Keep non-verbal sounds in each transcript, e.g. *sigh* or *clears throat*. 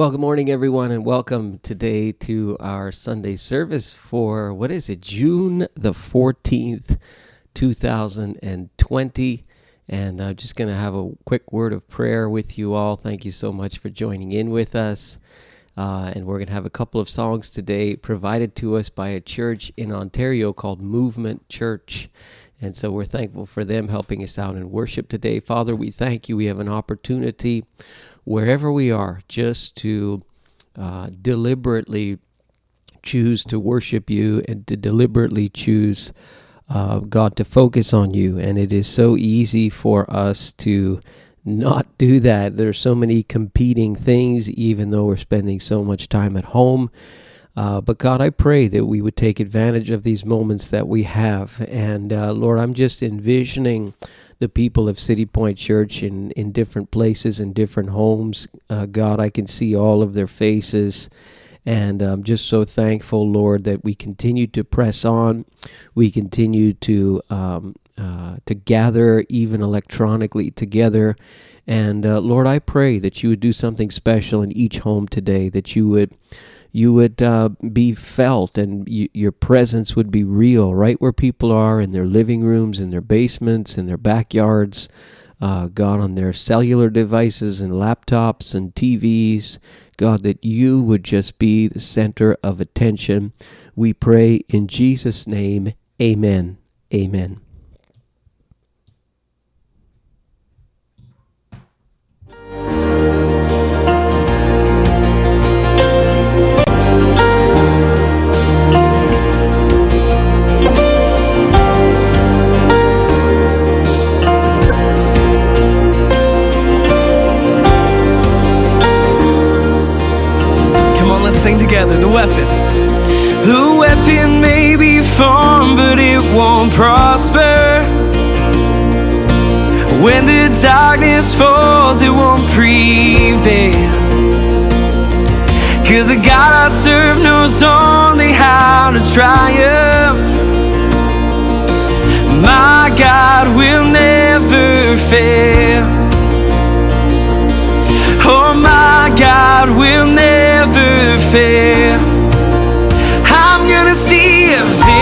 Well, good morning, everyone, and welcome today to our Sunday service for what is it, June the 14th, 2020. And I'm just going to have a quick word of prayer with you all. Thank you so much for joining in with us. Uh, and we're going to have a couple of songs today provided to us by a church in Ontario called Movement Church. And so we're thankful for them helping us out in worship today. Father, we thank you. We have an opportunity wherever we are, just to uh, deliberately choose to worship you and to deliberately choose, uh, God, to focus on you. And it is so easy for us to not do that. There's so many competing things, even though we're spending so much time at home. Uh, but God, I pray that we would take advantage of these moments that we have. And uh, Lord, I'm just envisioning the people of City Point Church in, in different places, in different homes. Uh, God, I can see all of their faces. And I'm just so thankful, Lord, that we continue to press on. We continue to um, uh, to gather even electronically together. And uh, Lord, I pray that you would do something special in each home today. That you would you would uh, be felt and your presence would be real right where people are in their living rooms, in their basements, in their backyards. Uh, God, on their cellular devices and laptops and TVs. God, that you would just be the center of attention. We pray in Jesus' name. Amen. Amen. Sing together the weapon. The weapon may be formed, but it won't prosper. When the darkness falls, it won't prevail. Cause the God I serve knows only how to triumph. My God will never fail. Oh, my God will never I'm gonna see a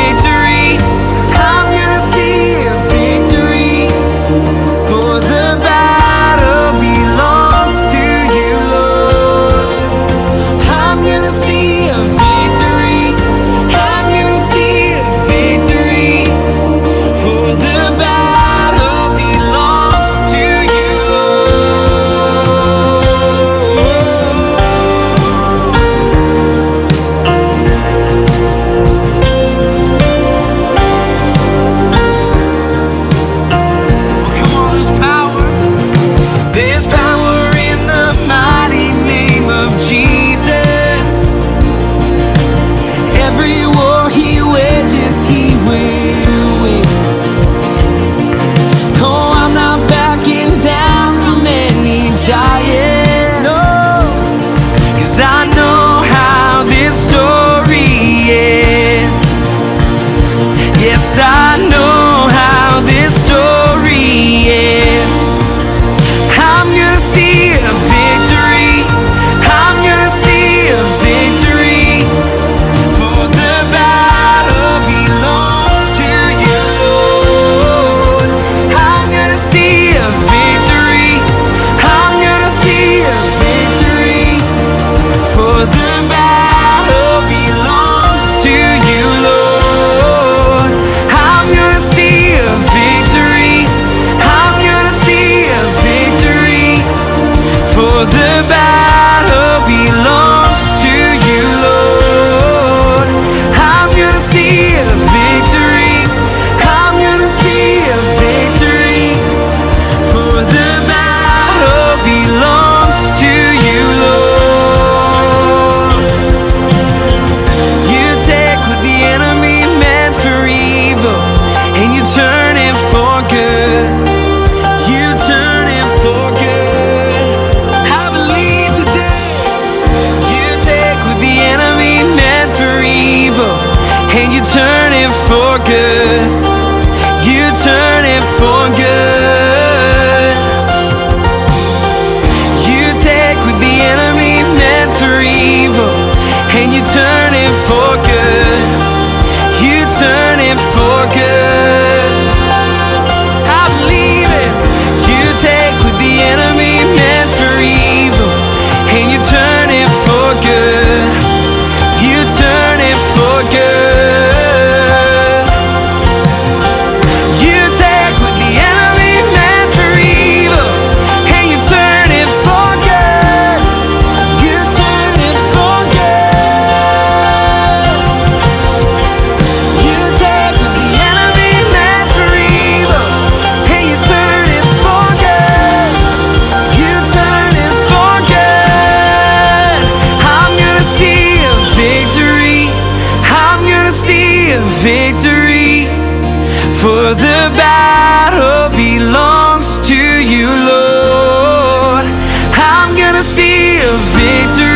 a victory.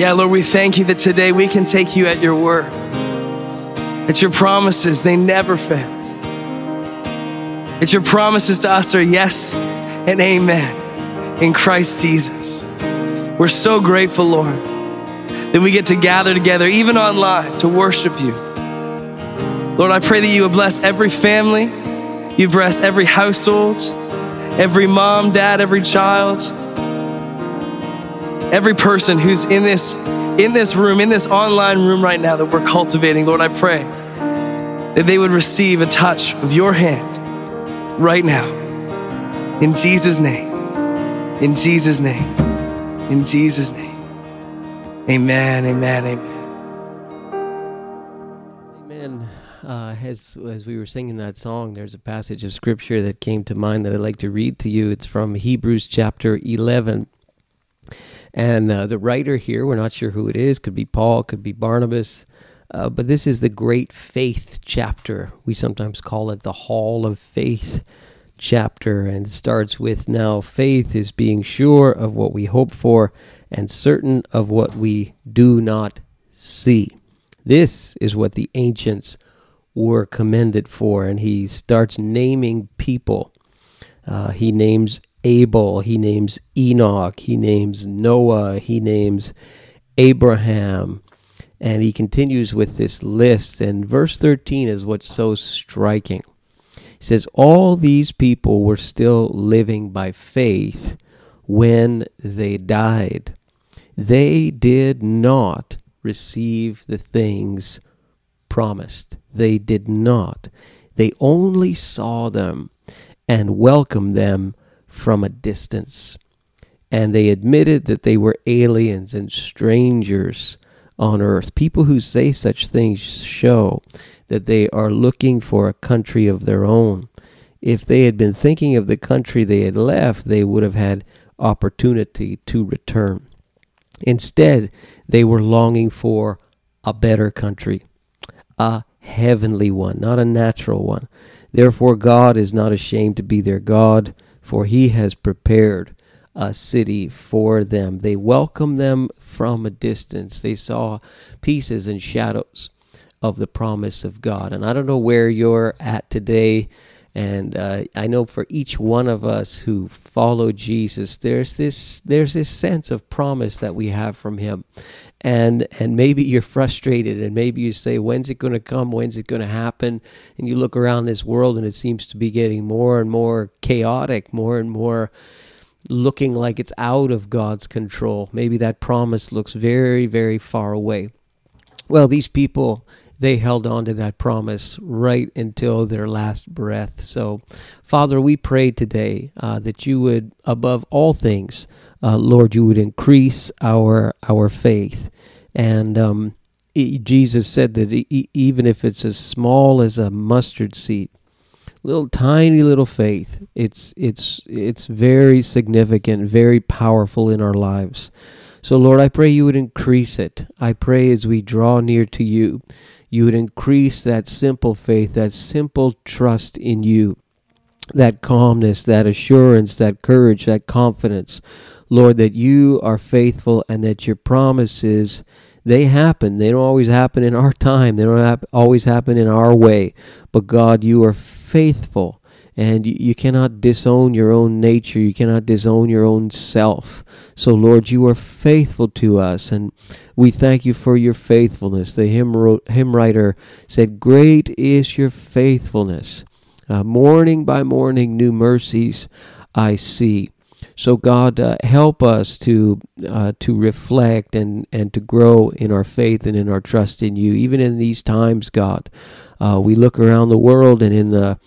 Yeah, Lord, we thank you that today we can take you at your word. That your promises, they never fail. That your promises to us are yes and amen in Christ Jesus. We're so grateful, Lord, that we get to gather together, even online, to worship you. Lord, I pray that you would bless every family, you bless every household, every mom, dad, every child every person who's in this in this room in this online room right now that we're cultivating lord i pray that they would receive a touch of your hand right now in jesus name in jesus name in jesus name amen amen amen Amen. Uh, as as we were singing that song, there's a passage of scripture that came to mind that I'd like to read to you. It's from Hebrews chapter 11. And uh, the writer here, we're not sure who it is, could be Paul, could be Barnabas, uh, but this is the great faith chapter. We sometimes call it the Hall of Faith chapter, and it starts with Now faith is being sure of what we hope for and certain of what we do not see. This is what the ancients were commended for, and he starts naming people. Uh, he names Abel, he names Enoch, he names Noah, he names Abraham, and he continues with this list. And verse 13 is what's so striking. He says, All these people were still living by faith when they died. They did not receive the things promised. They did not. They only saw them and welcomed them from a distance. And they admitted that they were aliens and strangers on earth. People who say such things show that they are looking for a country of their own. If they had been thinking of the country they had left, they would have had opportunity to return. Instead, they were longing for a better country, a heavenly one, not a natural one. Therefore, God is not ashamed to be their God, for he has prepared a city for them. They welcomed them from a distance. They saw pieces and shadows of the promise of God. And I don't know where you're at today. And uh, I know for each one of us who follow Jesus, there's this there's this sense of promise that we have from Him, and and maybe you're frustrated, and maybe you say, "When's it going to come? When's it going to happen?" And you look around this world, and it seems to be getting more and more chaotic, more and more looking like it's out of God's control. Maybe that promise looks very, very far away. Well, these people they held on to that promise right until their last breath. So, Father, we pray today uh, that you would, above all things, uh, Lord, you would increase our our faith. And um, Jesus said that even if it's as small as a mustard seed, little tiny little faith, it's it's it's very significant, very powerful in our lives. So, Lord, I pray you would increase it. I pray as we draw near to you you would increase that simple faith, that simple trust in you, that calmness, that assurance, that courage, that confidence. Lord, that you are faithful and that your promises they happen. They don't always happen in our time. They don't always happen in our way. But God, you are faithful and you, you cannot disown your own nature. You cannot disown your own self. So, Lord, you are faithful to us, and we thank you for your faithfulness. The hymn, wrote, hymn writer said, Great is your faithfulness. Uh, morning by morning, new mercies I see. So God, uh, help us to uh, to reflect and and to grow in our faith and in our trust in You, even in these times. God, uh, we look around the world and in the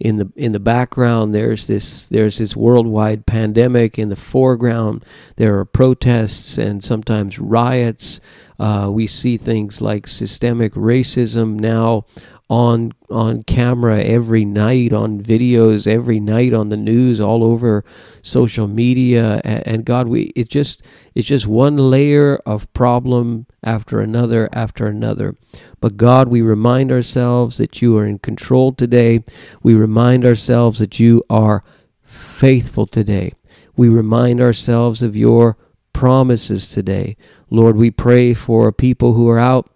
in the in the background there's this there's this worldwide pandemic. In the foreground there are protests and sometimes riots. Uh, we see things like systemic racism now on on camera every night on videos every night on the news all over social media. And, and God we it just it's just one layer of problem after another after another. But God we remind ourselves that you are in control today. We remind ourselves that you are faithful today. We remind ourselves of your promises today. Lord we pray for people who are out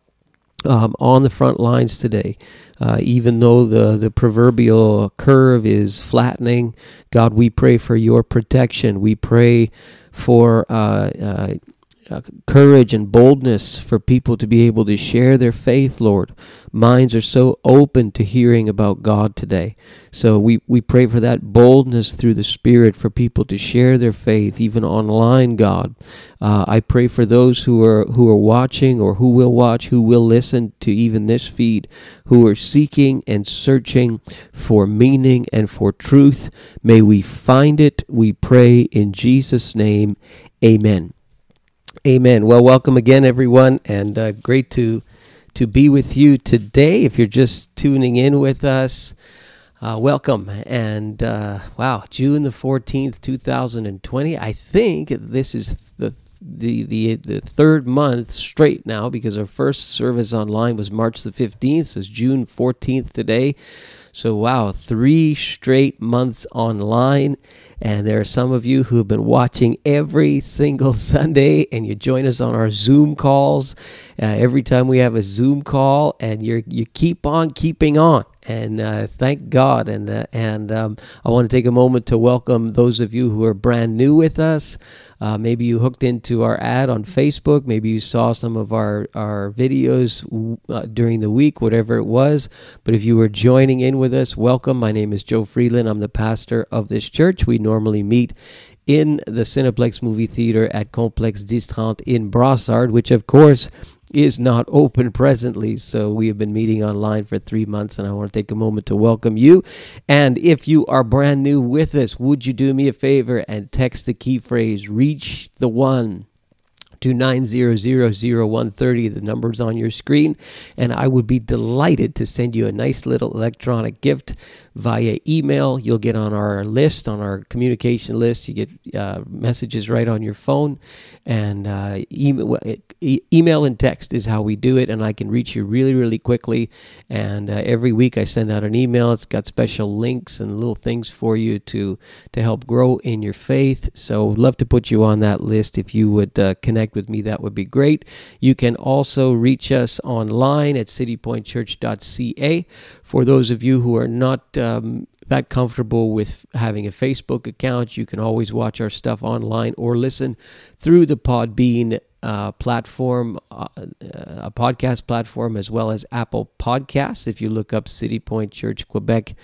um, on the front lines today. Uh, even though the, the proverbial curve is flattening, God, we pray for your protection. We pray for uh, uh, courage and boldness for people to be able to share their faith, Lord. Minds are so open to hearing about God today. So we, we pray for that boldness through the Spirit for people to share their faith, even online, God. Uh, I pray for those who are who are watching or who will watch, who will listen to even this feed, who are seeking and searching for meaning and for truth. May we find it, we pray in Jesus' name. Amen. Amen. Well, welcome again, everyone, and uh, great to to be with you today. If you're just tuning in with us, uh, welcome. And uh, wow, June the fourteenth, two thousand and twenty. I think this is the the the the third month straight now because our first service online was March the fifteenth. So it's June fourteenth today. So, wow, three straight months online. And there are some of you who have been watching every single *laughs* Sunday, and you join us on our Zoom calls uh, every time we have a Zoom call, and you you keep on keeping on and uh, thank God. And uh, and um, I want to take a moment to welcome those of you who are brand new with us. Uh, maybe you hooked into our ad on Facebook. Maybe you saw some of our our videos uh, during the week, whatever it was. But if you were joining in with us, welcome. My name is Joe Freeland. I'm the pastor of this church. We normally meet in the Cineplex movie theater at Complex 1030 in Brossard, which of course is not open presently. So we have been meeting online for three months, and I want to take a moment to welcome you. And if you are brand new with us, would you do me a favor and text the key phrase "Reach the One"? to 9000130. The number's on your screen, and I would be delighted to send you a nice little electronic gift via email. You'll get on our list, on our communication list. You get uh, messages right on your phone, and uh, email, email and text is how we do it. And I can reach you really, really quickly. And uh, every week I send out an email. It's got special links and little things for you to to help grow in your faith. So love to put you on that list. If you would uh, connect with me, that would be great. You can also reach us online at citypointchurch.ca. For those of you who are not um, that comfortable with having a Facebook account, you can always watch our stuff online or listen through the Podbean uh, platform, uh, a podcast platform, as well as Apple Podcasts. If you look up City Point Church Quebec,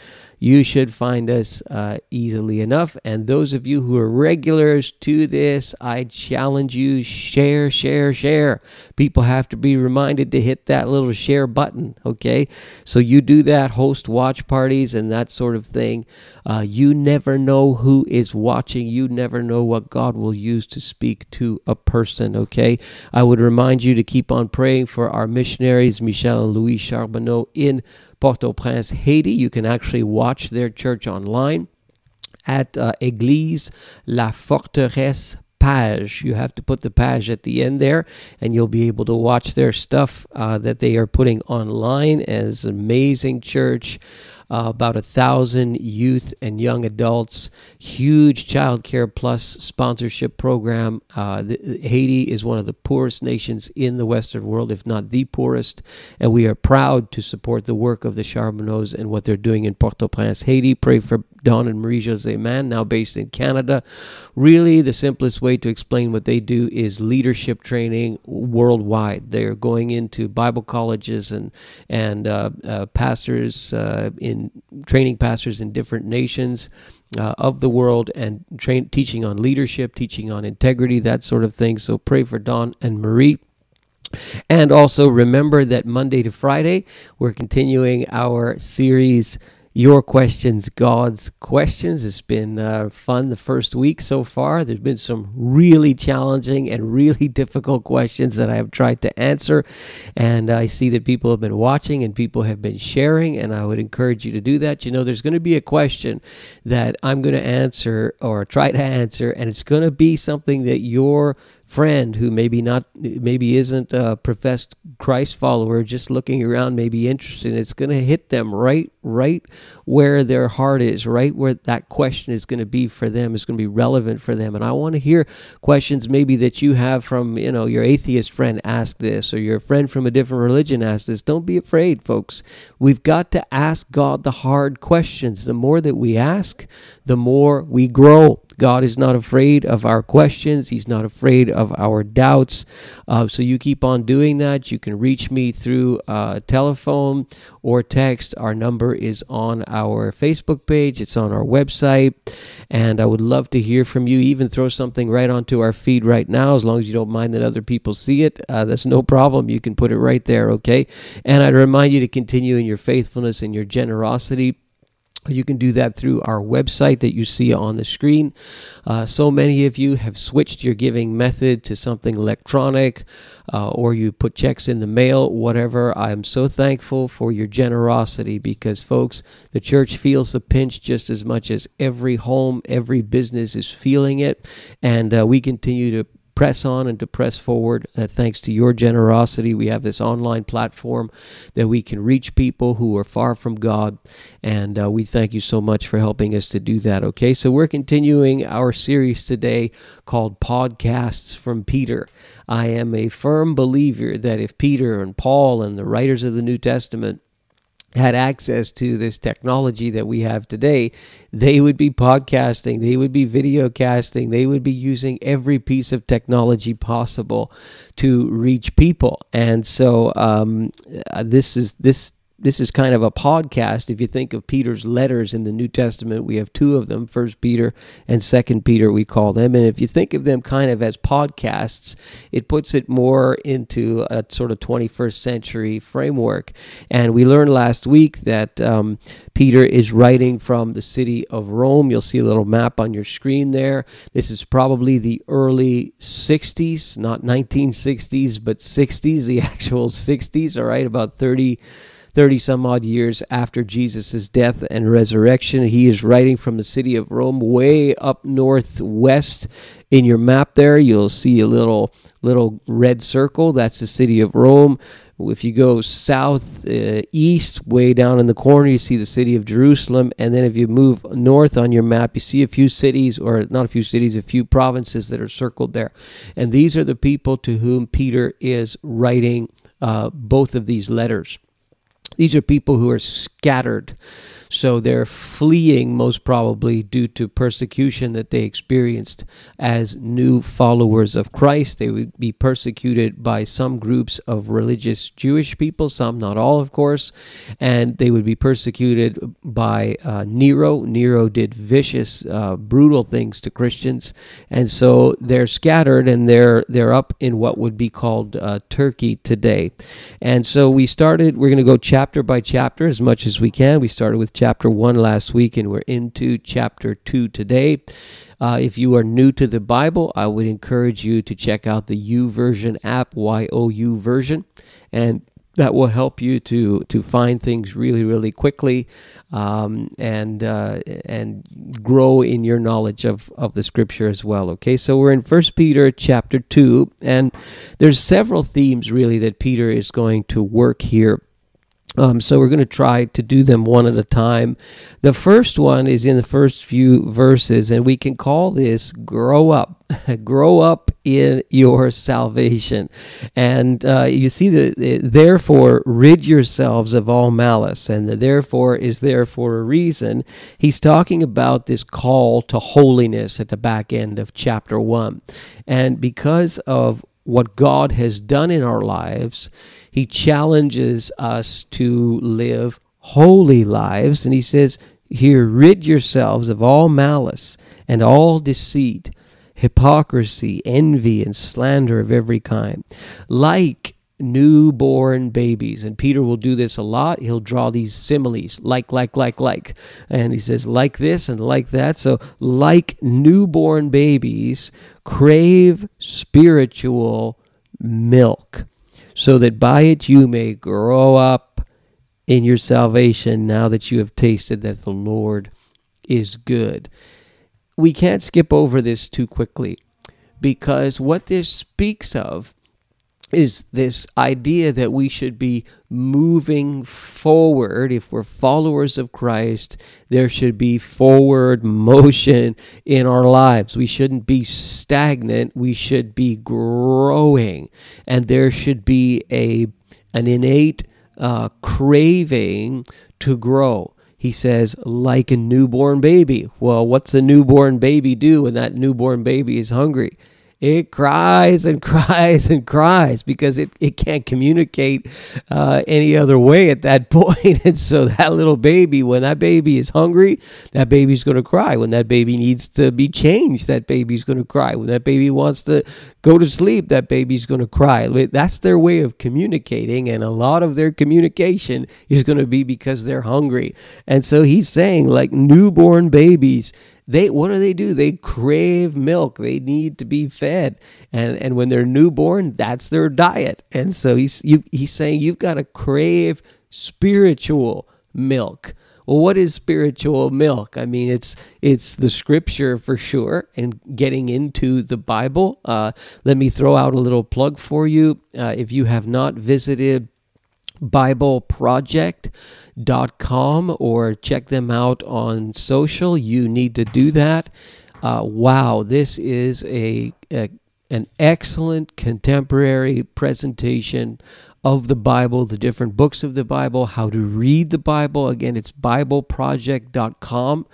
you should find us uh, easily enough. And those of you who are regulars to this, I challenge you share, share, share. People have to be reminded to hit that little share button, okay? So you do that, host watch parties and that sort of thing. Uh, you never know who is watching, you never know what God will use to speak to a person, okay? I would remind you to keep on praying for our missionaries, Michel and Louis Charbonneau, in Port au Prince, Haiti. You can actually watch their church online at uh, Église La Forteresse page. You have to put the page at the end there, and you'll be able to watch their stuff uh, that they are putting online as an amazing church uh, about a thousand youth and young adults. Huge Child Care Plus sponsorship program. Uh, the, Haiti is one of the poorest nations in the Western world, if not the poorest, and we are proud to support the work of the Charbonneaus and what they're doing in Port-au-Prince, Haiti. Pray for Don and Marie Jose Mann, now based in Canada. Really, the simplest way to explain what they do is leadership training worldwide. They're going into Bible colleges and and uh, uh, pastors uh, in training pastors in different nations. Uh, of the world and train, teaching on leadership, teaching on integrity, that sort of thing. So pray for Don and Marie. And also remember that Monday to Friday, we're continuing our series your questions, God's questions. It's been uh, fun the first week so far. There's been some really challenging and really *laughs* difficult questions that I have tried to answer. And I see that people have been watching and people have been sharing. And I would encourage you to do that. You know, there's going to be a question that I'm going to answer or try to answer, and it's going to be something that your friend who maybe not maybe isn't a professed Christ follower just looking around maybe interested it's going to hit them right right where their heart is right where that question is going to be for them is going to be relevant for them. And I want to hear questions maybe that you have from you know your atheist friend ask this or your friend from a different religion ask this. Don't be afraid folks. We've got to ask God the hard questions. The more that we ask the more we grow God is not afraid of our questions. He's not afraid of our doubts. Uh, so you keep on doing that. You can reach me through uh, telephone or text. Our number is on our Facebook page, it's on our website. And I would love to hear from you. Even throw something right onto our feed right now, as long as you don't mind that other people see it. Uh, that's no problem. You can put it right there, okay? And I'd remind you to continue in your faithfulness and your generosity. You can do that through our website that you see on the screen. Uh, so many of you have switched your giving method to something electronic, uh, or you put checks in the mail, whatever. I am so thankful for your generosity because, folks, the church feels the pinch just as much as every home, every business is feeling it. And uh, we continue to press on and to press forward. Uh, thanks to your generosity, we have this online platform that we can reach people who are far from God. And uh, we thank you so much for helping us to do that. Okay, so we're continuing our series today called Podcasts from Peter. I am a firm believer that if Peter and Paul and the writers of the New Testament had access to this technology that we have today, they would be podcasting, they would be video casting, they would be using every piece of technology possible to reach people. And so um, uh, this is this this is kind of a podcast. If you think of peter's letters in the new testament we have two of them first peter and second peter we call them. And if you think of them kind of as podcasts it puts it more into a sort of 21st century framework. And we learned last week that um, peter is writing from the city of rome. You'll see a little map on your screen there. This is probably the early 60s not 1960s but 60s the *laughs* actual 60s all right about 30 30 some odd years after Jesus' death and resurrection. He is writing from the city of Rome, way up northwest. In your map there, you'll see a little little red circle. That's the city of Rome. If you go south uh, east, way down in the corner, you see the city of Jerusalem. And then if you move north on your map, you see a few cities, or not a few cities, a few provinces that are circled there. And these are the people to whom Peter is writing uh, both of these letters. These are people who are scattered. So they're fleeing, most probably, due to persecution that they experienced as new followers of Christ. They would be persecuted by some groups of religious Jewish people, some, not all, of course, and they would be persecuted by uh, Nero. Nero did vicious, uh, brutal things to Christians, and so they're scattered and they're they're up in what would be called uh, Turkey today. And so we started. We're going to go chapter by chapter as much as we can. We started with chapter 1 last week, and we're into chapter 2 today. Uh, if you are new to the Bible, I would encourage you to check out the YouVersion app, Y O U version, and that will help you to to find things really really quickly um, and uh, and grow in your knowledge of of the scripture as well okay so we're in first peter chapter 2 and there's several themes really that peter is going to work here um, so we're going to try to do them one at a time. The first one is in the first few verses, and we can call this "Grow Up." *laughs* grow up in your salvation, and uh, you see that therefore rid yourselves of all malice, and the therefore is there for a reason. He's talking about this call to holiness at the back end of chapter one, and because of what God has done in our lives he challenges us to live holy lives. And he says, Here, rid yourselves of all malice and all deceit, hypocrisy, envy, and slander of every kind. Like newborn babies. And Peter will do this a lot. He'll draw these similes, like, like, like, like. And he says, like this and like that. So, like newborn babies, crave spiritual milk, so that by it you may grow up in your salvation now that you have tasted that the Lord is good. We can't skip over this too quickly because what this speaks of is this idea that we should be moving forward. If we're followers of Christ, there should be forward motion in our lives. We shouldn't be stagnant. We should be growing. And there should be a an innate uh, craving to grow. He says, like a newborn baby. Well, what's a newborn baby do when that newborn baby is hungry? It cries and *laughs* cries and cries because it, it can't communicate uh, any other way at that *laughs* point. And so that little baby, when that baby is hungry, that baby's going to cry. When that baby needs to be changed, that baby's going to cry. When that baby wants to go to sleep, that baby's going to cry. That's their way of communicating. And a lot of their communication is going to be because they're hungry. And so he's saying, like newborn babies, they what do they do? They crave milk. They need to be fed, and and when they're newborn, that's their diet. And so he's you, he's saying you've got to crave spiritual milk. Well, what is spiritual milk? I mean, it's it's the scripture for sure, and getting into the Bible. Uh, let me throw out a little plug for you. Uh, if you have not visited Bible Project com or check them out on social. You need to do that. Uh, wow, this is a, a an excellent contemporary presentation of the Bible, the different books of the Bible, how to read the Bible. Again, it's BibleProject.com.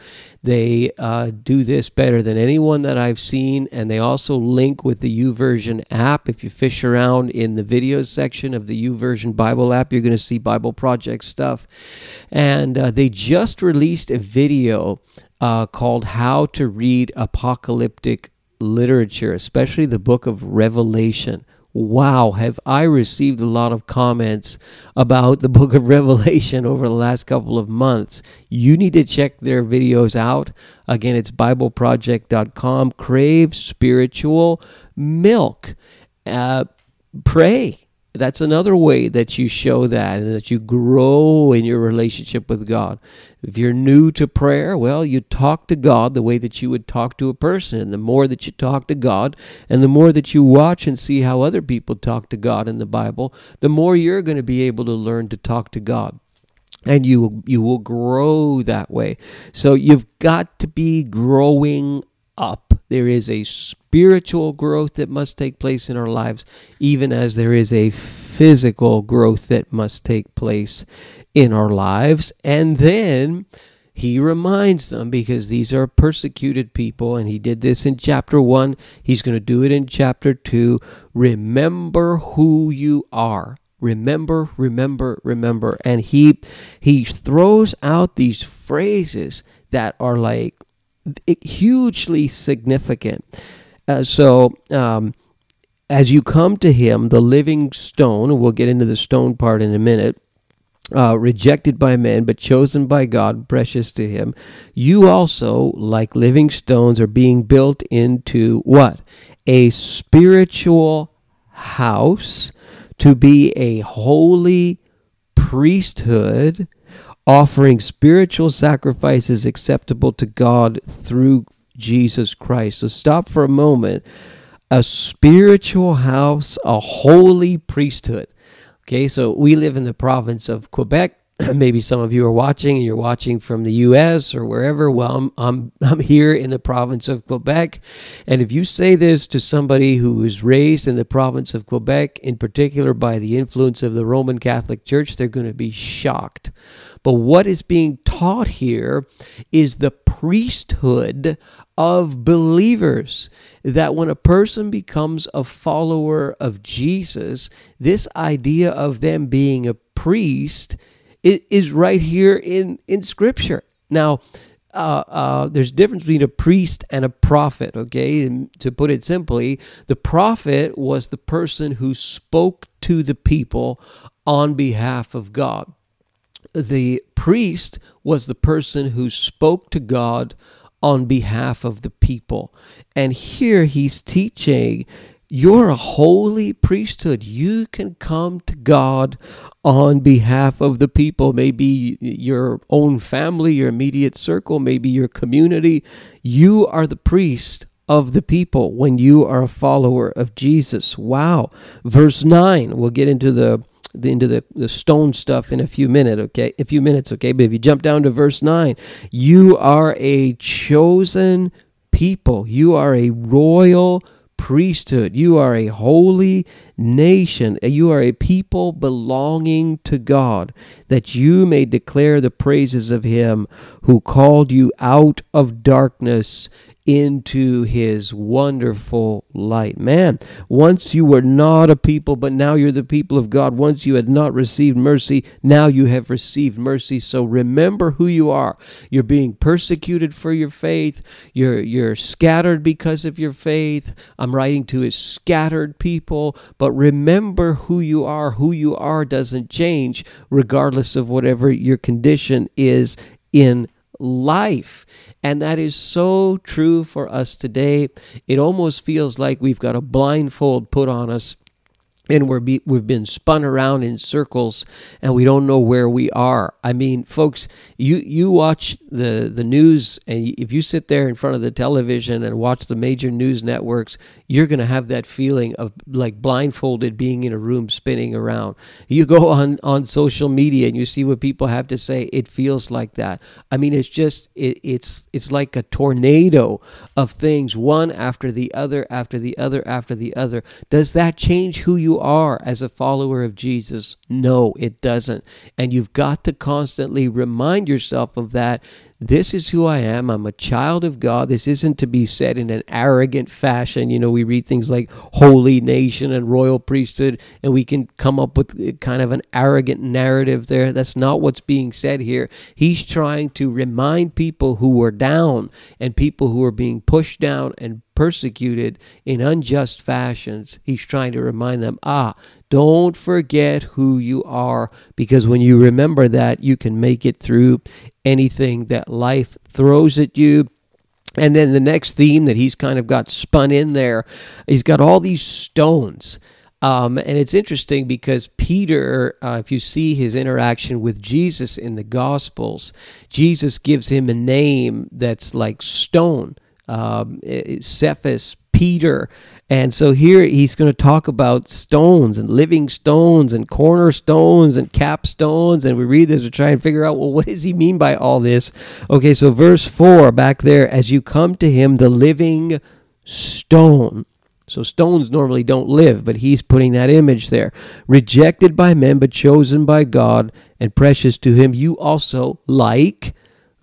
They uh, do this better than anyone that I've seen, and they also link with the YouVersion app. If you fish around in the videos section of the YouVersion Bible app, you're going to see Bible Project stuff. And uh, they just released a video uh, called How to Read Apocalyptic Literature, especially the book of Revelation wow, have I received a lot of comments about the book of *laughs* Revelation over the last couple of months. You need to check their videos out. Again, it's BibleProject.com. Crave spiritual milk. Uh, pray that's another way that you show that and that you grow in your relationship with God. If you're new to prayer, well, you talk to God the way that you would talk to a person. And the more that you talk to God and the more that you watch and see how other people talk to God in the Bible, the more you're going to be able to learn to talk to God and you you will grow that way. So you've got to be growing up. There is a spiritual growth that must take place in our lives, even as there is a physical growth that must take place in our lives. And then he reminds them because these are persecuted people, and he did this in chapter one. He's going to do it in chapter two. Remember who you are remember remember remember and he he throws out these phrases that are like hugely significant. Uh, so, um, as you come to him, the living stone, we'll get into the stone part in a minute, uh, rejected by men, but chosen by God, precious to him, you also, like living stones, are being built into what? A spiritual house to be a holy priesthood offering spiritual sacrifices acceptable to God through Jesus Christ. So stop for a moment. A spiritual house, a holy priesthood. Okay, so we live in the province of Quebec. *clears throat* Maybe some of you are watching and you're watching from the US or wherever. Well, I'm, I'm, *laughs* I'm here in the province of Quebec. And if you say this to somebody who was raised in the province of Quebec, in particular by the influence of the Roman Catholic Church, they're going to be shocked. But what is being taught here is the priesthood of believers. That when a person becomes a follower of Jesus, this idea of them being a priest it is right here in, in Scripture. Now, uh, uh, there's difference between a priest and a prophet, okay? And to put it simply, the prophet was the person who spoke to the people on behalf of God. The priest was the person who spoke to God on behalf of the people. And here he's teaching you're a holy priesthood. You can come to God on behalf of the people, maybe your own family, your immediate circle, maybe your community. You are the priest of the people when you are a follower of Jesus. Wow. Verse 9, we'll get into the into the, the stone stuff in a few minutes, okay? A few minutes, okay? But if you jump down to verse 9, you are a chosen people. You are a royal priesthood. You are a holy nation. Uh, you are a people belonging to God, that you may declare the praises of him who called you out of darkness into his wonderful light. Man, once you were not a people, but now you're the people of God. Once you had not received mercy, now you have received mercy. So remember who you are. You're being persecuted for your faith. You're you're scattered because of your faith. I'm writing to his scattered people, but remember who you are. Who you are doesn't change regardless of whatever your condition is in life. And that is so true for us today. It almost feels like we've got a blindfold put on us and we're be, we've been spun around in circles and we don't know where we are. I mean, folks, you you watch the the news and if you sit there in front of the television and watch the major news networks, you're going to have that feeling of like blindfolded being in a room spinning around. You go *laughs* on on social media and you see what people have to say, it feels like that. I mean, it's just it, it's it's like a tornado of things one after the other after the other after the other. Does that change who you are as a follower of Jesus? No, it doesn't. And you've got to constantly remind yourself of that. This is who I am. I'm a child of God. This isn't to be said in an arrogant fashion. You know, we read things like holy nation and royal priesthood, and we can come up with kind of an arrogant narrative there. That's not what's being said here. He's trying to remind people who were down and people who are being pushed down and persecuted in unjust fashions. He's trying to remind them, ah, don't forget who you are, because when you remember that, you can make it through anything that life throws at you. And then the next theme that he's kind of got spun in there, he's got all these stones. Um, and it's interesting because Peter, uh, if you see his interaction with Jesus in the Gospels, Jesus gives him a name that's like stone um, Cephas, Peter. And so here he's going to talk about stones and living stones and cornerstones and capstones. And we read this to try and figure out, well, what does he mean by all this? Okay, so verse 4 back there, as you come to him, the living stone. So stones normally don't live, but he's putting that image there. Rejected by men, but chosen by God and precious to him, you also, like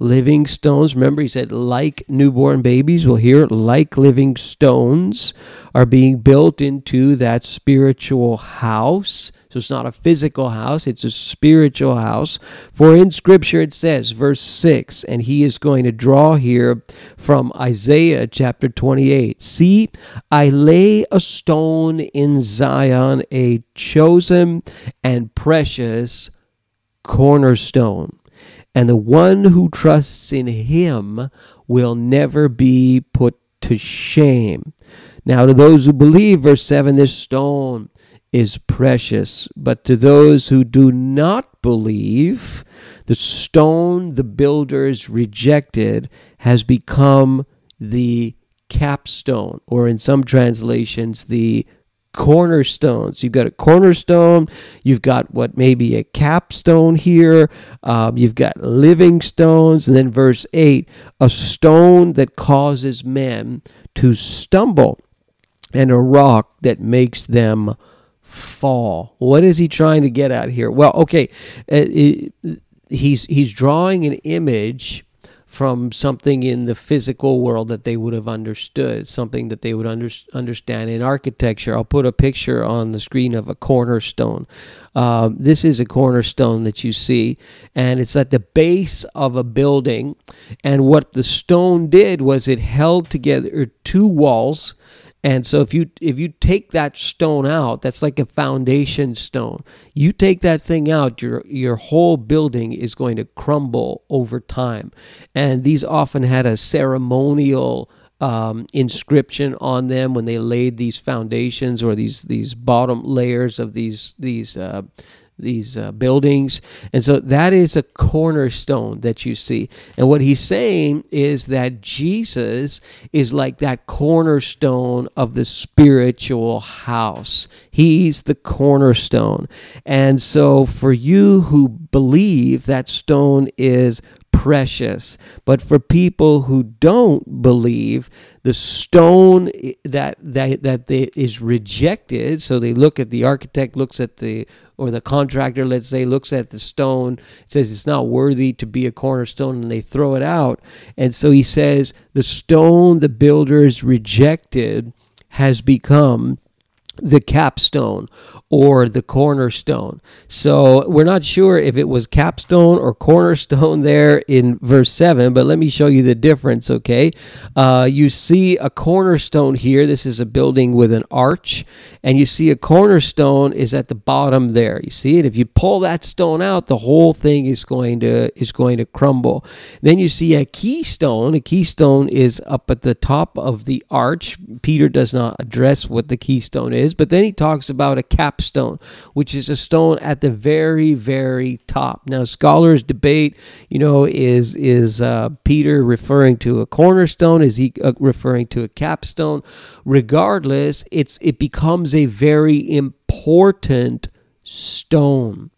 living stones. Remember, he said, like newborn babies. Well, here, like living stones, are being built into that spiritual house. So it's not a physical house, it's a spiritual house. For in Scripture it says, verse 6, and he is going to draw here from Isaiah chapter 28 See, I lay a stone in Zion, a chosen and precious cornerstone and the one who trusts in him will never be put to shame. Now, to those who believe, verse 7, this stone is precious. But to those who do not believe, the stone the builders rejected has become the capstone, or in some translations, the cornerstones. You've got a cornerstone. You've got what maybe a capstone here. Um, you've got living stones. And then verse 8 a stone that causes men to stumble, and a rock that makes them fall. What is he trying to get at here? Well, okay, uh, it, he's he's drawing an image from something in the physical world that they would have understood, something that they would under, understand in architecture. I'll put a picture on the screen of a cornerstone. Uh, this is a cornerstone that you see, and it's at the base of a building. And what the stone did was it held together two walls And so if you if you take that stone out, that's like a foundation stone. You take that thing out, your your whole building is going to crumble over time. And these often had a ceremonial um, inscription on them when they laid these foundations or these these bottom layers of these these uh, these uh, buildings. And so that is a cornerstone that you see. And what he's saying is that Jesus is like that cornerstone of the spiritual house. He's the cornerstone. And so for you who believe that stone is precious. But for people who don't believe, the stone that that that they, is rejected. So they look at the architect looks at the or the contractor, let's say, looks at the stone, says it's not worthy to be a cornerstone, and they throw it out. And so he says the stone the builders rejected has become the capstone or the cornerstone. So we're not sure if it was capstone or cornerstone *laughs* there in verse 7, but let me show you the difference, okay? Uh, you see a cornerstone here. This is a building with an arch, and you see a cornerstone is at the bottom there. You see it? If you pull that stone out, the whole thing is going to is going to crumble. Then you see a keystone. A keystone is up at the top of the arch. Peter does not address what the keystone is, but then he talks about a capstone which is a stone at the very, very top. Now, scholars debate, you know, is is uh, Peter referring to a cornerstone? Is he uh, referring to a capstone? Regardless, it's it becomes a very important stone.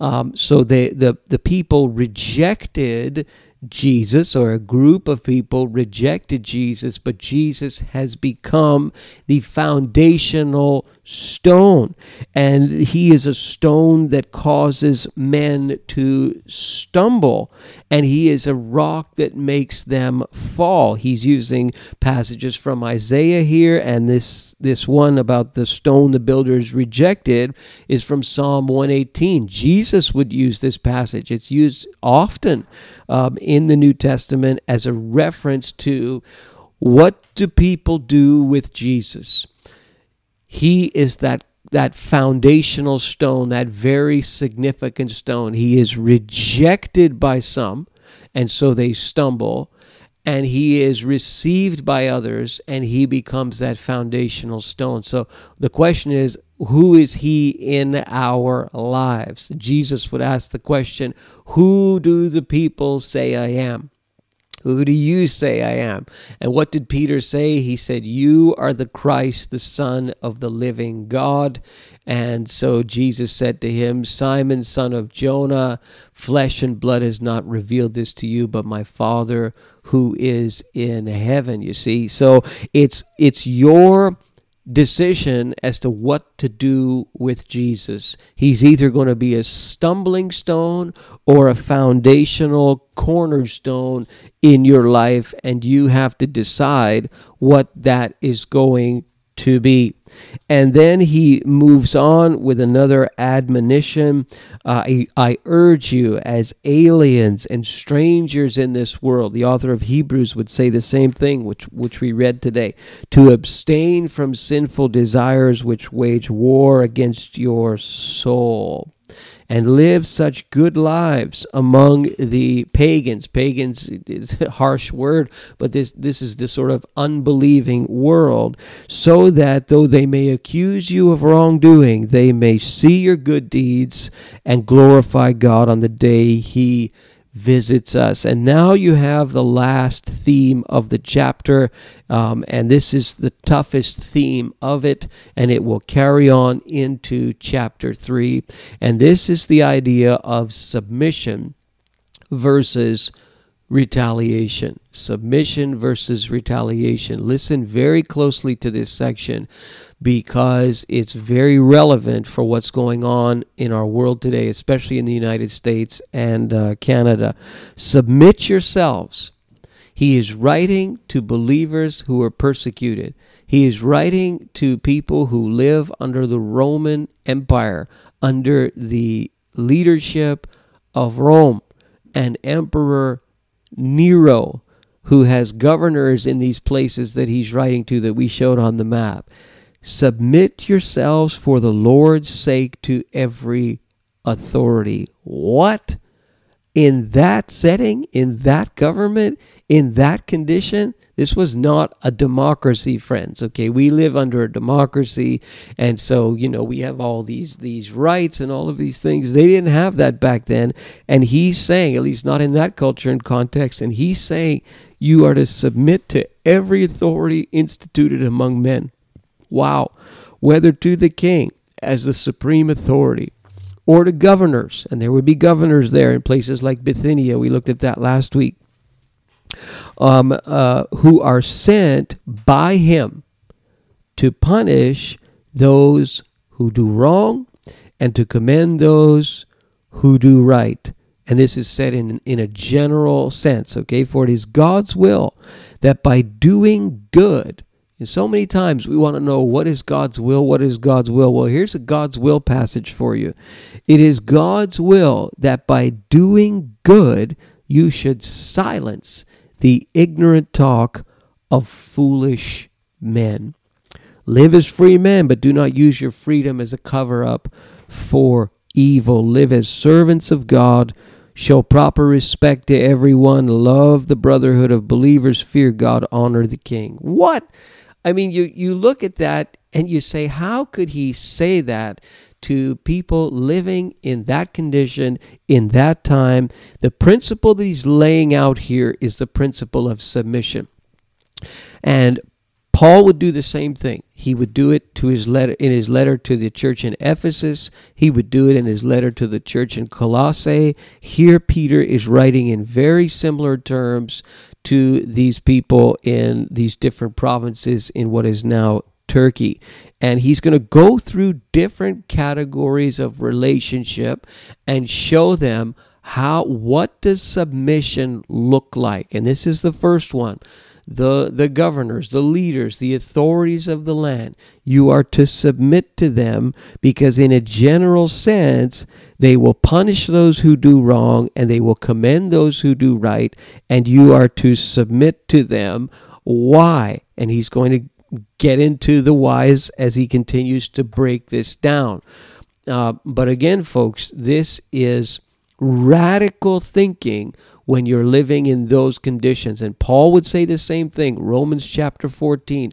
Um, so the, the the people rejected Jesus or a group of people rejected Jesus, but Jesus has become the foundational stone. And he is a stone that causes men to stumble. And he is a rock that makes them fall. He's using passages from Isaiah here, and this, this one about the stone the builders rejected is from Psalm 118. Jesus would use this passage, it's used often um, in the New Testament as a reference to what do people do with Jesus? He is that that foundational stone, that very significant stone. He is rejected by some, and so they stumble, and he is received by others, and he becomes that foundational stone. So the question is, who is he in our lives? Jesus would ask the question, Who do the people say I am? Who do you say I am? And what did Peter say? He said, You are the Christ, the Son of the living God. And so Jesus said to him, Simon, son of Jonah, flesh and blood has not revealed this to you, but my Father who is in heaven. You see, so it's it's your decision as to what to do with Jesus. He's either going to be a stumbling stone or a foundational cornerstone in your life, and you have to decide what that is going to be. And then he moves on with another admonition. Uh, I, I, urge you, as aliens and strangers in this world, the author of Hebrews would say the same thing, which, which we read today, to abstain from sinful desires which wage war against your soul and live such good lives among the pagans. Pagans is a harsh word, but this, this is the sort of unbelieving world, so that though they may accuse you of wrongdoing, they may see your good deeds and glorify God on the day He visits us. And now you have the last theme of the chapter, um, and this is the toughest theme of it, and it will carry on into chapter 3. And this is the idea of submission versus retaliation. Submission versus retaliation. Listen very closely to this section because it's very relevant for what's going on in our world today, especially in the United States and uh, Canada. Submit yourselves. He is writing to believers who are persecuted. He is writing to people who live under the Roman Empire, under the leadership of Rome and Emperor Nero, who has governors in these places that he's writing to that we showed on the map. Submit yourselves for the Lord's sake to every authority. What? In that setting, in that government, in that condition, this was not a democracy, friends. Okay, we live under a democracy, and so you know we have all these these rights and all of these things. They didn't have that back then, and he's saying, at least not in that culture and context, and he's saying you are to submit to every authority instituted among men. Wow, whether to the king as the supreme authority or to governors, and there would be governors there in places like Bithynia. We looked at that last week. Um, uh, who are sent by him to punish those who do wrong and to commend those who do right. And this is said in, in a general sense, okay? For it is God's will that by doing good, and so many times we want to know what is God's will, what is God's will. Well, here's a God's will passage for you. It is God's will that by doing good, you should silence the ignorant talk of foolish men. Live as free men, but do not use your freedom as a cover up for evil. Live as servants of God. Show proper respect to everyone. Love the brotherhood of believers. Fear God. Honor the king. What? I mean, you, you look at that and you say, how could he say that to people living in that condition in that time? The principle that he's laying out here is the principle of submission. And Paul would do the same thing. He would do it to his letter in his letter to the church in Ephesus. He would do it in his letter to the church in Colossae. Here Peter is writing in very similar terms to these people in these different provinces in what is now Turkey. And he's going to go through different categories of relationship and show them how what does submission look like. And this is the first one the, the governors, the leaders, the authorities of the land. You are to submit to them because, in a general sense, they will punish those who do wrong and they will commend those who do right, and you are to submit to them. Why? And he's going to get into the whys as he continues to break this down. Uh, but again, folks, this is radical thinking when you're living in those conditions. And Paul would say the same thing, Romans chapter 14.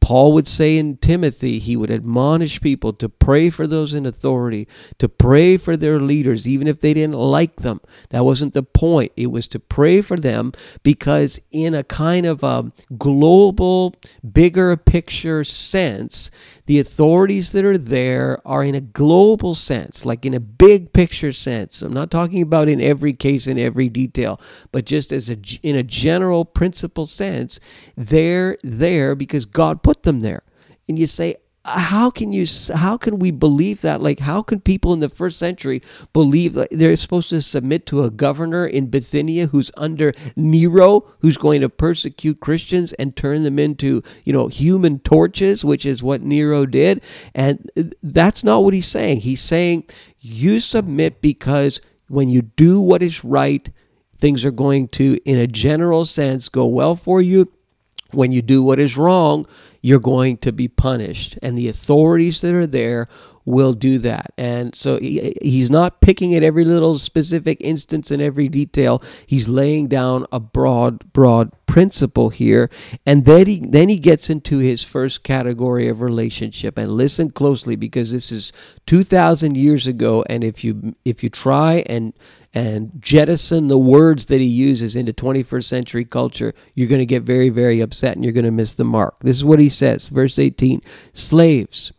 Paul would say in Timothy, he would admonish people to pray for those in authority, to pray for their leaders, even if they didn't like them. That wasn't the point. It was to pray for them because, in a kind of a global, bigger picture sense, the authorities that are there are in a global sense, like in a big picture sense. I'm not talking about in every case in every detail, but just as a in a general principle sense, they're there because God put them there. And you say, how can you how can we believe that? Like how can people in the first century believe that they're supposed to submit to a governor in bithynia who's under nero who's going to persecute christians and turn them into you know human torches which is what nero did? And uh, that's not what he's saying. He's saying you submit because when you do what is right things are going to in a general sense go well for you when you do what is wrong, you're going to be punished. And the authorities that are there will do that. And so he, he's not picking at every little specific instance and every detail. He's laying down a broad, broad principle here. And then he then he gets into his first category of relationship. And listen closely because this is 2000 years ago and if you if you try and and jettison the words that he uses into 21st century culture, you're going to get very, very upset and you're going to miss the mark. This is what he says, verse 18 Slaves,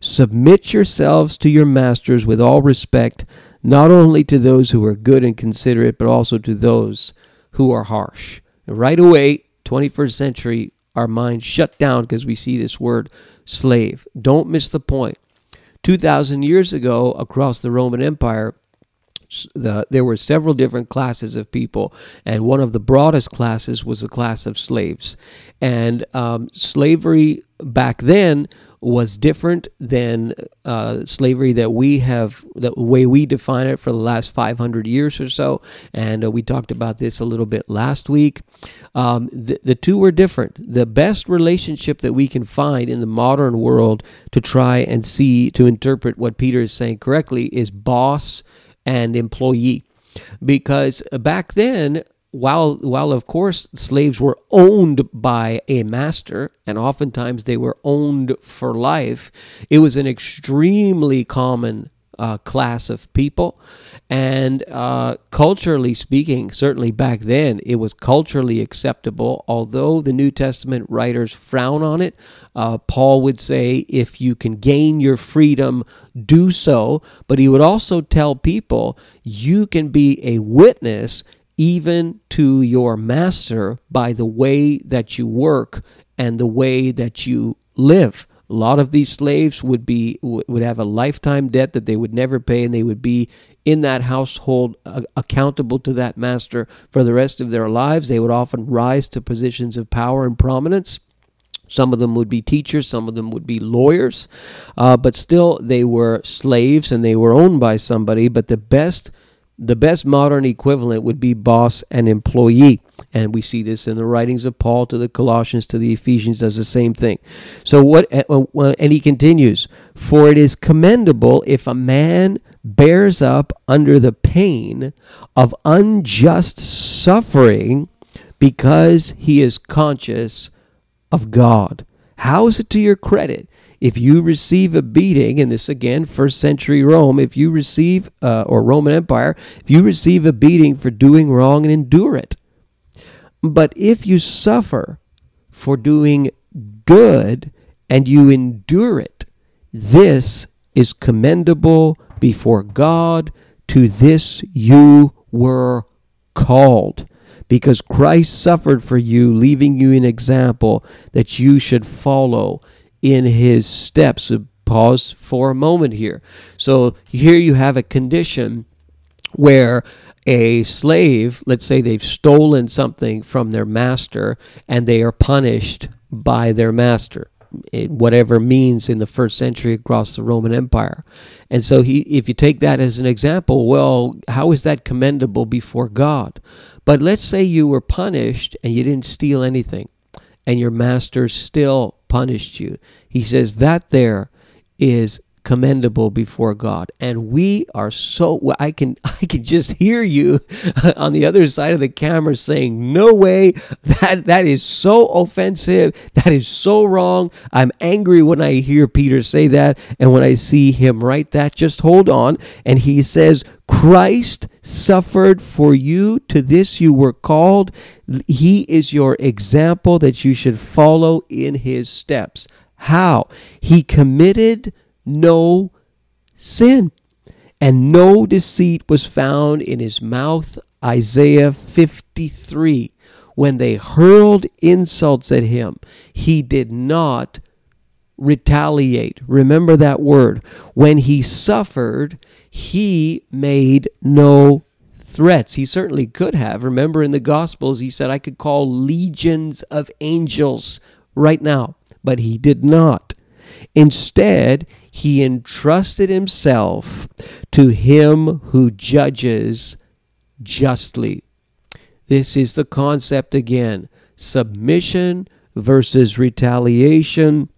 submit yourselves to your masters with all respect, not only to those who are good and considerate, but also to those who are harsh. Right away, 21st century, our minds shut down because we see this word slave. Don't miss the point. 2,000 years ago, across the Roman Empire, the, there were several different classes of people, and one of the broadest classes was the class of slaves. And um, slavery back then was different than uh, slavery that we have, the way we define it for the last 500 years or so. And uh, we talked about this a little bit last week. Um, the, the two were different. The best relationship that we can find in the modern world to try and see, to interpret what Peter is saying correctly, is boss and employee. Because back then, while while of course slaves were owned by a master and oftentimes they were owned for life it was an extremely common uh, class of people. And uh, culturally speaking certainly back then it was culturally acceptable. Although the new testament writers frown on it uh, paul would say if you can gain your freedom do so. But he would also tell people you can be a witness even to your master by the way that you work and the way that you live. A lot of these slaves would be would have a lifetime debt that they would never pay, and they would be in that household uh, accountable to that master for the rest of their lives. They would often rise to positions of power and prominence. Some of them would be teachers, some of them would be lawyers, uh, but still they were slaves and they were owned by somebody. But the best the best modern equivalent would be boss and employee. And we see this in the writings of Paul to the Colossians, to the Ephesians, does the same thing. So, what, uh, and he continues, for it is commendable if a man bears up under the pain of unjust suffering because he is conscious of God. How is it to your credit if you receive a beating, and this again, first century Rome, if you receive, uh, or Roman Empire, if you receive a beating for doing wrong and endure it. But if you suffer for doing good and you endure it, this is commendable before God. To this you were called because Christ suffered for you, leaving you an example that you should follow in his steps. Pause for a moment here. So here you have a condition where a slave, let's say they've stolen something from their master and they are punished by their master whatever means in the first century across the Roman Empire. And so he if you take that as an example, well, how is that commendable before God? But let's say you were punished and you didn't steal anything and your master still punished you. He says that there is commendable before God. And we are so I can *laughs* I can just hear you *laughs* on the other side of the camera saying, "No way. That that is so offensive. That is so wrong. I'm angry when I hear Peter say that and when I see him write that. Just hold on." And he says, "Christ suffered for you. To this you were called. He is your example that you should follow in his steps." How? He committed no sin, and no deceit was found in his mouth. Isaiah 53. When they hurled insults at him, he did not retaliate. Remember that word. When he suffered, he made no threats. He certainly could have. Remember in the Gospels, he said, I could call legions of angels right now, but he did not. Instead, he entrusted himself to him who judges justly. This is the concept again submission versus retaliation.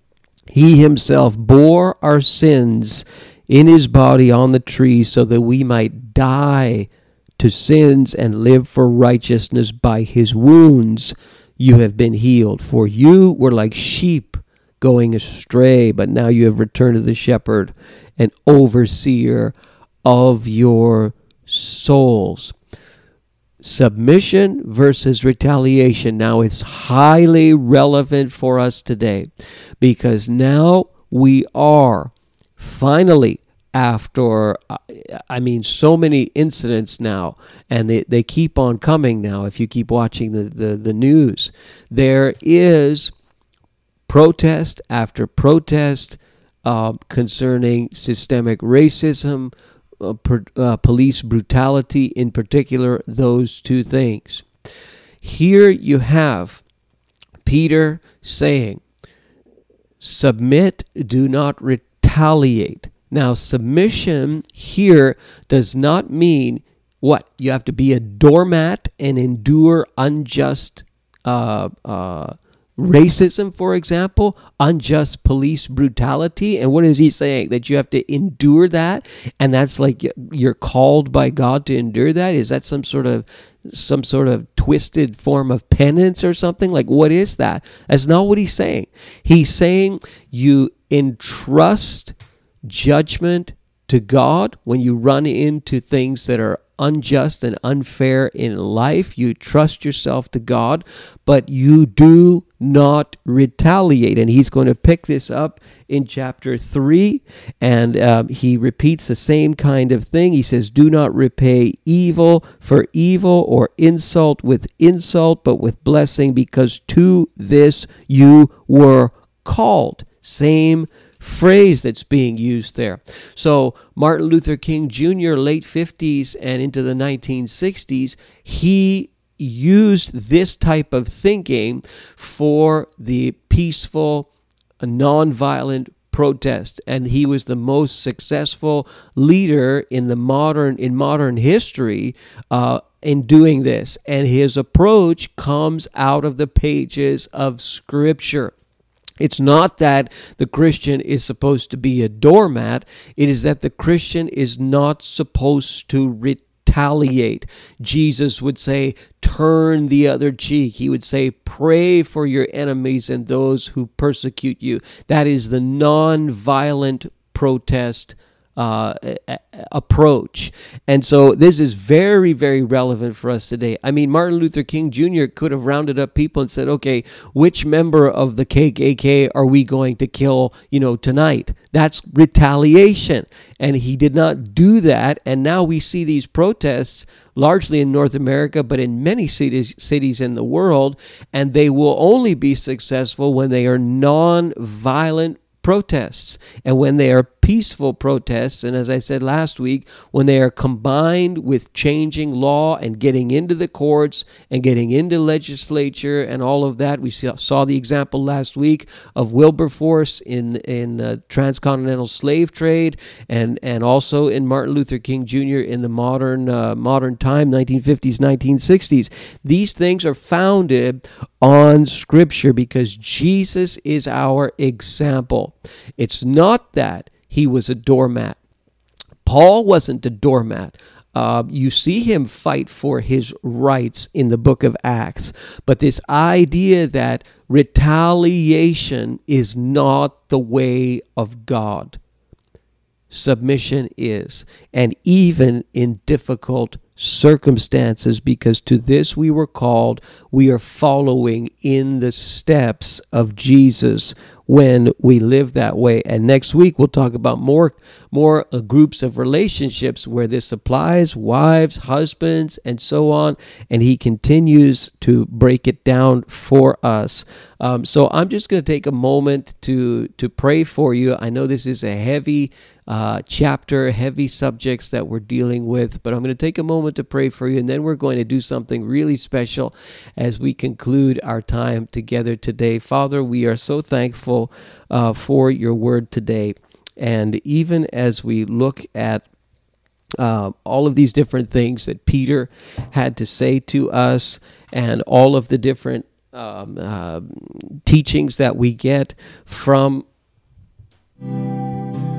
He himself bore our sins in his body on the tree so that we might die to sins and live for righteousness. By his wounds you have been healed. For you were like sheep going astray, but now you have returned to the shepherd and overseer of your souls. Submission versus retaliation. Now it's highly relevant for us today because now we are finally after i mean so many incidents now and they, they keep on coming now if you keep watching the, the, the news there is protest after protest uh, concerning systemic racism, uh, per, uh, police brutality, in particular, those two things. Here you have Peter saying, submit, do not retaliate. Now, submission here does not mean what? You have to be a doormat and endure unjust uh, uh, racism, for example, unjust police brutality. And what is he saying? That you have to endure that, and that's like you're called by God to endure that. Is that some sort of some sort of twisted form of penance or something? Like what is that? That's not what he's saying. He's saying you entrust judgment to God when you run into things that are unjust and unfair in life. You trust yourself to God, but you do not retaliate. And he's going to pick this up in chapter 3, and um, he repeats the same kind of thing. He says, Do not repay evil for evil or insult with insult, but with blessing, because to this you were called. Same phrase that's being used there. So, Martin Luther King Jr., late 50s and into the 1960s, he used this type of thinking for the peaceful, nonviolent protest and he was the most successful leader in the modern in modern history uh, in doing this and his approach comes out of the pages of scripture it's not that the Christian is supposed to be a doormat. It is that the Christian is not supposed to retaliate. Jesus would say, turn the other cheek. He would say, pray for your enemies and those who persecute you. That is the non-violent protest uh, approach. And so this is very, very relevant for us today. I mean, Martin Luther King Jr. could have rounded up people and said, okay, which member of the KKK are we going to kill, you know, tonight? That's retaliation. And he did not do that. And now we see these protests largely in North America, but in many cities, cities in the world. And they will only be successful when they are non-violent protests and when they are peaceful protests and as i said last week when they are combined with changing law and getting into the courts and getting into legislature and all of that we saw the example last week of wilberforce in in uh, transcontinental slave trade and and also in martin luther king jr in the modern uh, modern time 1950s 1960s these things are founded on Scripture because Jesus is our example. It's not that he was a doormat. Paul wasn't a doormat. Uh, you see him fight for his rights in the book of Acts. But this idea that retaliation is not the way of God, submission is. And even in difficult circumstances because to this we were called. We are following in the steps of Jesus when we live that way. And next week we'll talk about more more uh, groups of relationships where this applies, wives, husbands, and so on. And he continues to break it down for us. Um, so I'm just going to take a moment to to pray for you. I know this is a heavy uh, chapter, heavy subjects that we're dealing with, but I'm going to take a moment to pray for you, and then we're going to do something really special as we conclude our time together today. Father, we are so thankful uh, for your word today. And even as we look at uh, all of these different things that Peter had to say to us, and all of the different um, uh, teachings that we get from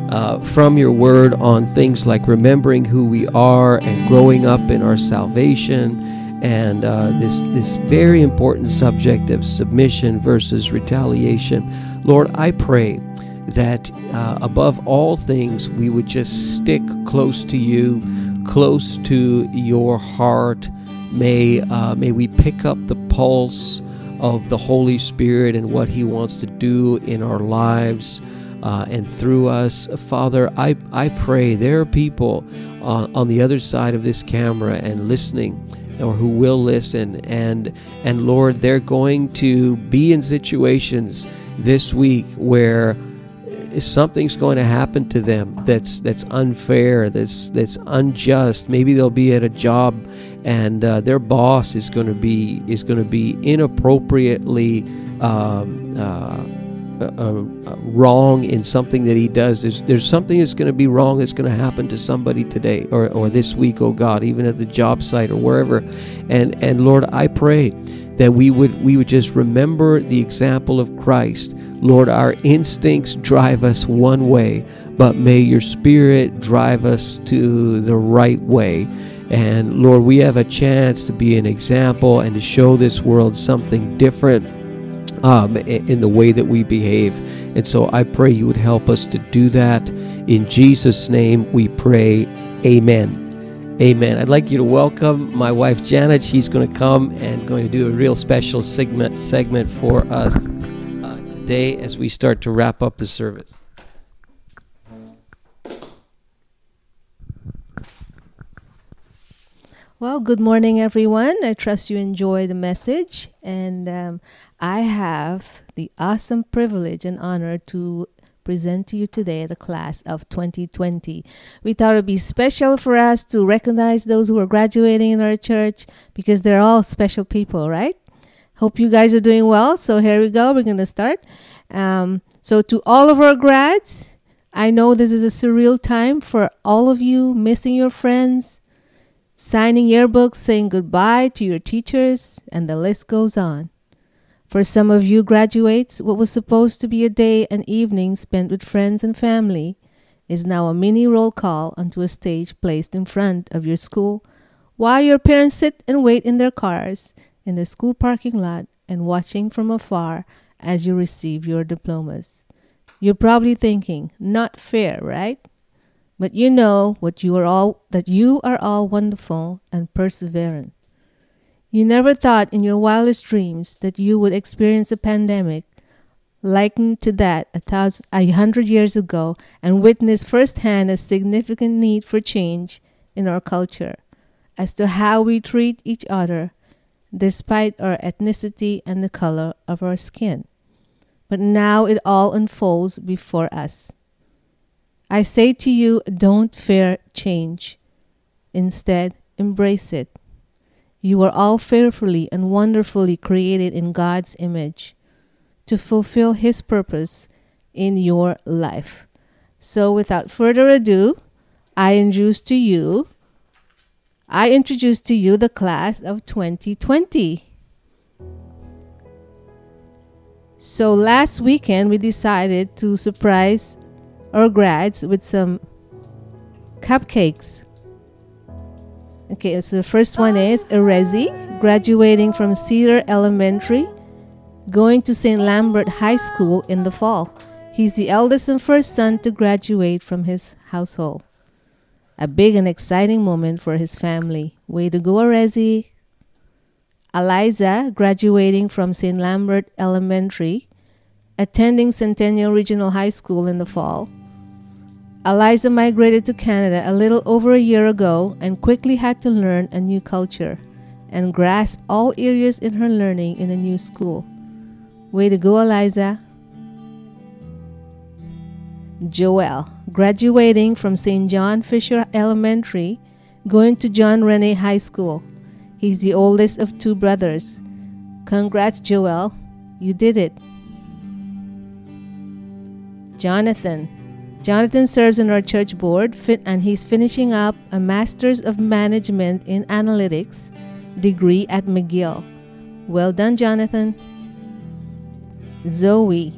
uh, from your word on things like remembering who we are and growing up in our salvation and uh, this this very important subject of submission versus retaliation. Lord, I pray that uh, above all things we would just stick close to you, close to your heart. May uh, may we pick up the pulse of the Holy Spirit and what He wants to do in our lives uh, and through us. Father, I, I pray there are people uh, on the other side of this camera and listening or who will listen and and Lord they're going to be in situations this week where something's going to happen to them that's that's unfair that's that's unjust maybe they'll be at a job and uh, their boss is going to be is going to be inappropriately um, uh, uh, uh, wrong in something that he does, there's, there's something that's going to be wrong that's going to happen to somebody today or, or this week, oh God, even at the job site or wherever. And, and Lord, I pray that we would, we would just remember the example of Christ. Lord, our instincts drive us one way, but may your spirit drive us to the right way. And Lord, we have a chance to be an example and to show this world something different um, in the way that we behave. And so I pray you would help us to do that. In Jesus' name we pray. Amen. Amen. I'd like you to welcome my wife Janet. She's going to come and going to do a real special segment segment for us uh, today as we start to wrap up the service. Well, good morning, everyone. I trust you enjoy the message. And um, I have the awesome privilege and honor to present to you today the class of 2020. We thought it would be special for us to recognize those who are graduating in our church because they're all special people, right? Hope you guys are doing well. So here we go. We're going to start. Um, so, to all of our grads, I know this is a surreal time for all of you missing your friends signing yearbooks, saying goodbye to your teachers, and the list goes on. For some of you graduates, what was supposed to be a day and evening spent with friends and family is now a mini roll call onto a stage placed in front of your school while your parents sit and wait in their cars in the school parking lot and watching from afar as you receive your diplomas. You're probably thinking, not fair, right? But you know what you are all that you are all wonderful and perseverant. You never thought in your wildest dreams that you would experience a pandemic likened to that a thousand a hundred years ago and witness firsthand a significant need for change in our culture as to how we treat each other despite our ethnicity and the color of our skin. But now it all unfolds before us. I say to you, don't fear change. Instead, embrace it. You are all fearfully and wonderfully created in God's image to fulfill His purpose in your life. So, without further ado, I introduce to you I introduce to you the class of 2020. So last weekend we decided to surprise our grads with some cupcakes. Okay, so the first one is Erezi, graduating from Cedar Elementary, going to St. Lambert High School in the fall. He's the eldest and first son to graduate from his household. A big and exciting moment for his family. Way to go, Erezi. Eliza, graduating from St. Lambert Elementary, attending Centennial Regional High School in the fall. Eliza migrated to Canada a little over a year ago and quickly had to learn a new culture and grasp all areas in her learning in a new school. Way to go, Eliza. Joel, graduating from St. John Fisher Elementary, going to John Rennie High School. He's the oldest of two brothers. Congrats, Joel. You did it. Jonathan, Jonathan serves on our church board and he's finishing up a Master's of Management in Analytics degree at McGill. Well done, Jonathan. Zoe,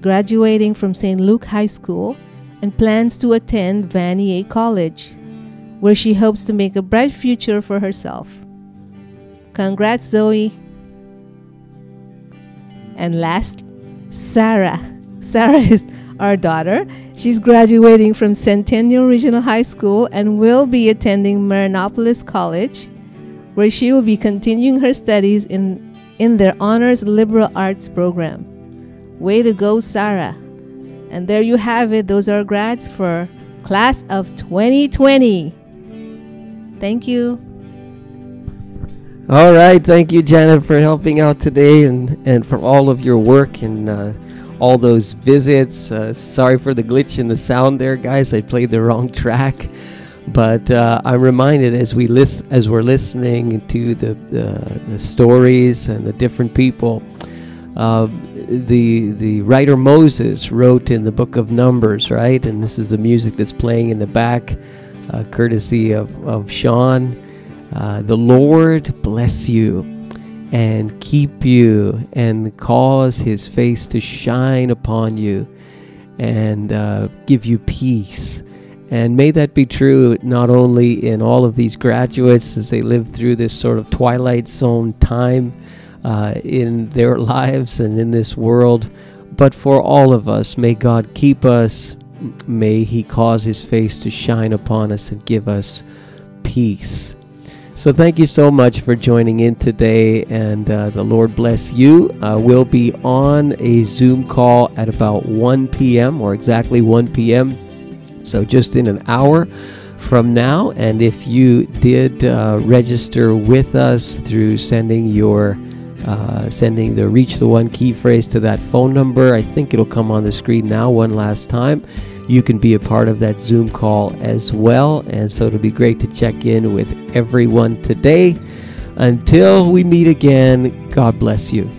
graduating from St. Luke High School and plans to attend Vanier College, where she hopes to make a bright future for herself. Congrats, Zoe. And last, Sarah. Sarah is our daughter. She's graduating from Centennial Regional High School and will be attending Marianopolis College, where she will be continuing her studies in, in their Honors Liberal Arts program. Way to go, Sarah. And there you have it. Those are grads for class of 2020. Thank you. All right, thank you, Janet, for helping out today and, and for all of your work and uh, all those visits. Uh, sorry for the glitch in the sound there, guys. I played the wrong track, but uh, I'm reminded as we listen, as we're listening to the, the, the stories and the different people. uh, the the writer Moses wrote in the book of Numbers, right? And this is the music that's playing in the back, uh, courtesy of, of Sean. Uh, the Lord bless you and keep you and cause his face to shine upon you and uh, give you peace. And may that be true not only in all of these graduates as they live through this sort of twilight zone time uh, in their lives and in this world, but for all of us. May God keep us. May He cause His face to shine upon us and give us peace. So, thank you so much for joining in today, and uh, the Lord bless you. Uh, we'll be on a Zoom call at about 1 p.m. or exactly 1 p.m. So, just in an hour from now. And if you did uh, register with us through sending your uh, sending the reach the one key phrase to that phone number, I think it'll come on the screen now one last time you can be a part of that Zoom call as well. And so it'll be great to check in with everyone today. Until we meet again, God bless you.